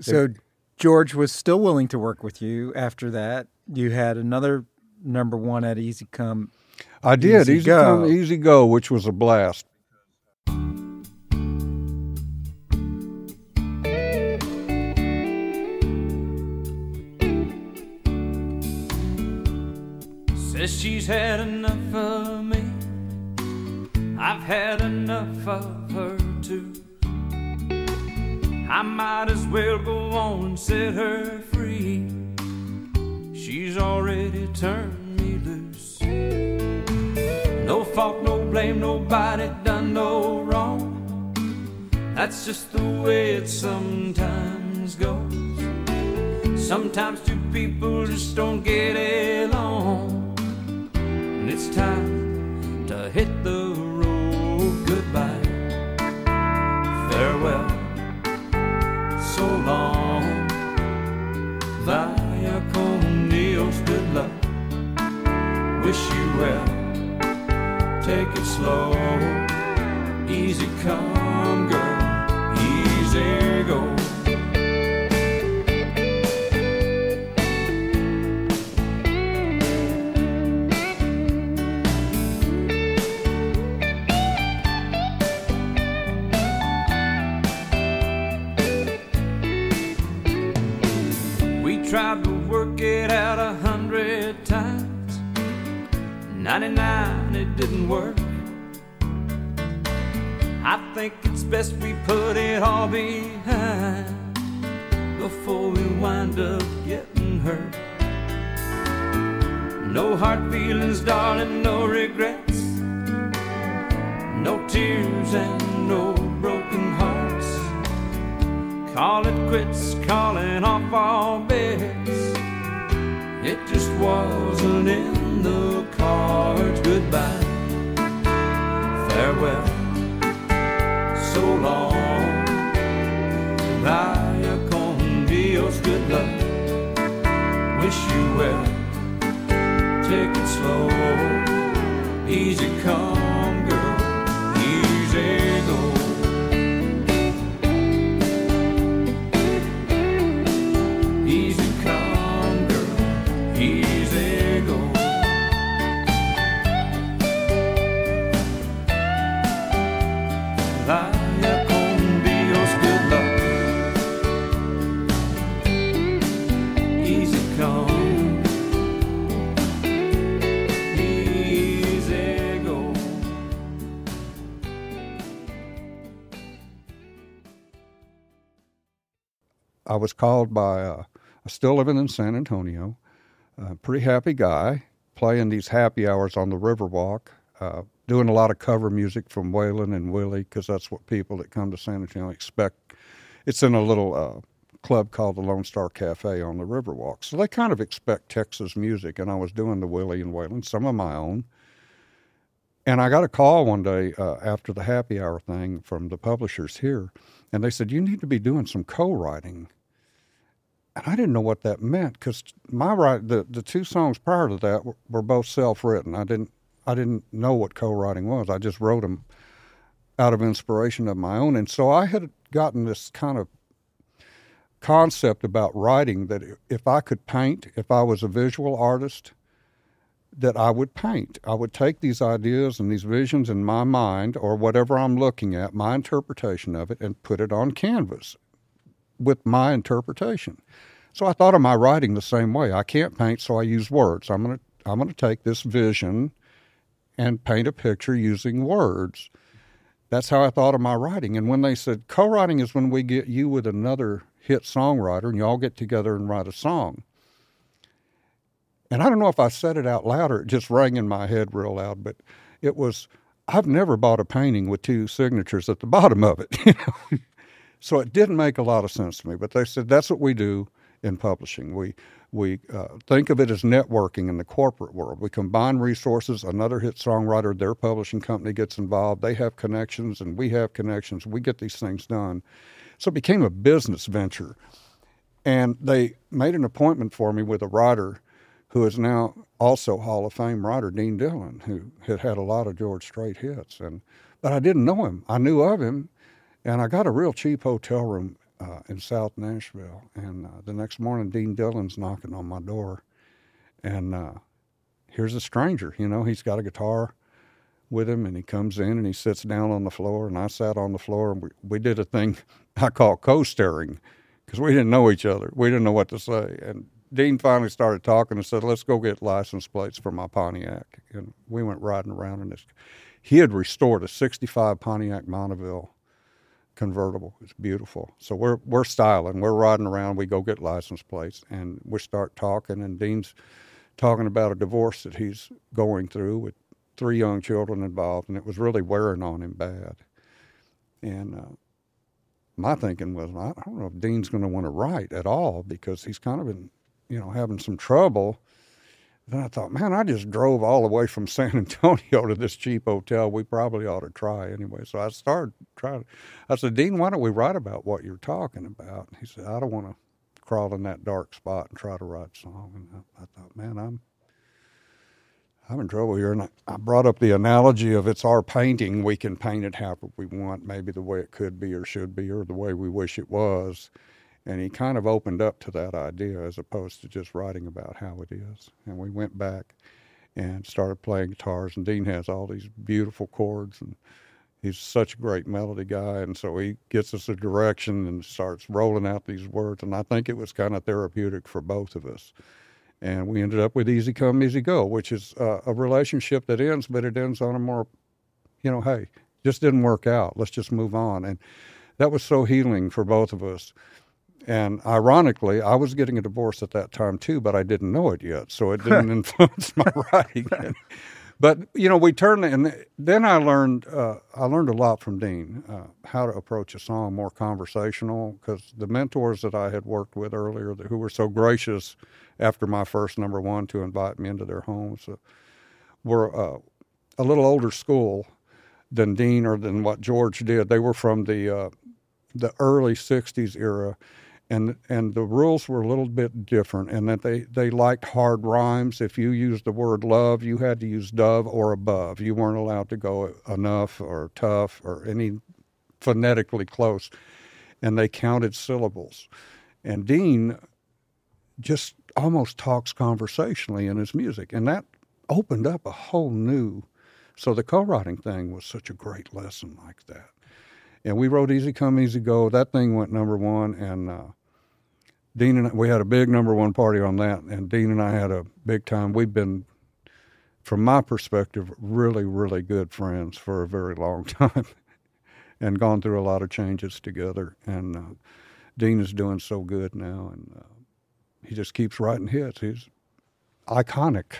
So George was still willing to work with you after that. You had another number one at Easy Come. I did Easy easy, Go. come, easy go, which was a blast. Says she's had enough of me. I've had enough of I might as well go on and set her free. She's already turned me loose. No fault, no blame, nobody done no wrong. That's just the way it sometimes goes. Sometimes two people just don't get along. And it's time to hit the Wish you well. Take it slow. Easy come, girl. Easy go. We tried to work it out a hundred times. 99, it didn't work. I think it's best we put it all behind before we wind up getting hurt. No hard feelings, darling, no regrets. No tears and no broken hearts. Call it quits, calling off all bets. It just wasn't in the cards. Goodbye, farewell, so long. Vaya con Dios, good luck. Wish you well. Take it slow, easy come, I was called by, uh, I still living in San Antonio, a pretty happy guy, playing these happy hours on the Riverwalk, uh, doing a lot of cover music from Waylon and Willie, because that's what people that come to San Antonio expect. It's in a little uh, club called the Lone Star Cafe on the Riverwalk. So they kind of expect Texas music, and I was doing the Willie and Waylon, some of my own. And I got a call one day uh, after the happy hour thing from the publishers here, and they said, You need to be doing some co writing. And I didn't know what that meant because my write the, the two songs prior to that were, were both self written. I didn't I didn't know what co writing was. I just wrote them out of inspiration of my own. And so I had gotten this kind of concept about writing that if I could paint, if I was a visual artist, that I would paint. I would take these ideas and these visions in my mind or whatever I'm looking at, my interpretation of it, and put it on canvas with my interpretation. So I thought of my writing the same way. I can't paint, so I use words. I'm gonna I'm gonna take this vision and paint a picture using words. That's how I thought of my writing. And when they said co-writing is when we get you with another hit songwriter and you all get together and write a song. And I don't know if I said it out loud or it just rang in my head real loud, but it was I've never bought a painting with two signatures at the bottom of it. so it didn't make a lot of sense to me. But they said that's what we do in publishing. We we uh, think of it as networking in the corporate world. We combine resources. Another hit songwriter, their publishing company gets involved. They have connections, and we have connections. We get these things done. So it became a business venture. And they made an appointment for me with a writer who is now also Hall of Fame writer, Dean Dillon, who had had a lot of George Strait hits. And but I didn't know him. I knew of him, and I got a real cheap hotel room uh, in South Nashville. And uh, the next morning, Dean Dillon's knocking on my door, and uh, here's a stranger. You know, he's got a guitar with him, and he comes in and he sits down on the floor, and I sat on the floor, and we, we did a thing I call co-staring because we didn't know each other. We didn't know what to say, and Dean finally started talking and said, "Let's go get license plates for my Pontiac." And we went riding around in this. He had restored a '65 Pontiac Bonneville convertible. It's beautiful. So we're we're styling. We're riding around. We go get license plates, and we start talking. And Dean's talking about a divorce that he's going through with three young children involved, and it was really wearing on him bad. And uh, my thinking was, I don't know if Dean's going to want to write at all because he's kind of been, you know, having some trouble. Then I thought, man, I just drove all the way from San Antonio to this cheap hotel. We probably ought to try anyway. So I started trying. I said, Dean, why don't we write about what you're talking about? And He said, I don't want to crawl in that dark spot and try to write a song. And I, I thought, man, I'm I'm in trouble here. And I, I brought up the analogy of it's our painting. We can paint it however we want, maybe the way it could be or should be, or the way we wish it was. And he kind of opened up to that idea as opposed to just writing about how it is. And we went back and started playing guitars. And Dean has all these beautiful chords, and he's such a great melody guy. And so he gets us a direction and starts rolling out these words. And I think it was kind of therapeutic for both of us. And we ended up with Easy Come, Easy Go, which is uh, a relationship that ends, but it ends on a more, you know, hey, just didn't work out. Let's just move on. And that was so healing for both of us. And ironically, I was getting a divorce at that time too, but I didn't know it yet, so it didn't influence my writing. but you know, we turned, and then I learned uh, I learned a lot from Dean uh, how to approach a song more conversational because the mentors that I had worked with earlier, who were so gracious after my first number one to invite me into their homes, uh, were uh, a little older school than Dean or than what George did. They were from the uh, the early '60s era and and the rules were a little bit different and that they they liked hard rhymes. If you used the word love you had to use dove or above. You weren't allowed to go enough or tough or any phonetically close and they counted syllables. And dean just almost talks conversationally in his music and that opened up a whole new so the co-writing thing was such a great lesson like that and we wrote easy come easy go that thing went number one and uh, Dean and I, we had a big number one party on that, and Dean and I had a big time. We've been, from my perspective, really, really good friends for a very long time, and gone through a lot of changes together. And uh, Dean is doing so good now, and uh, he just keeps writing hits. He's iconic.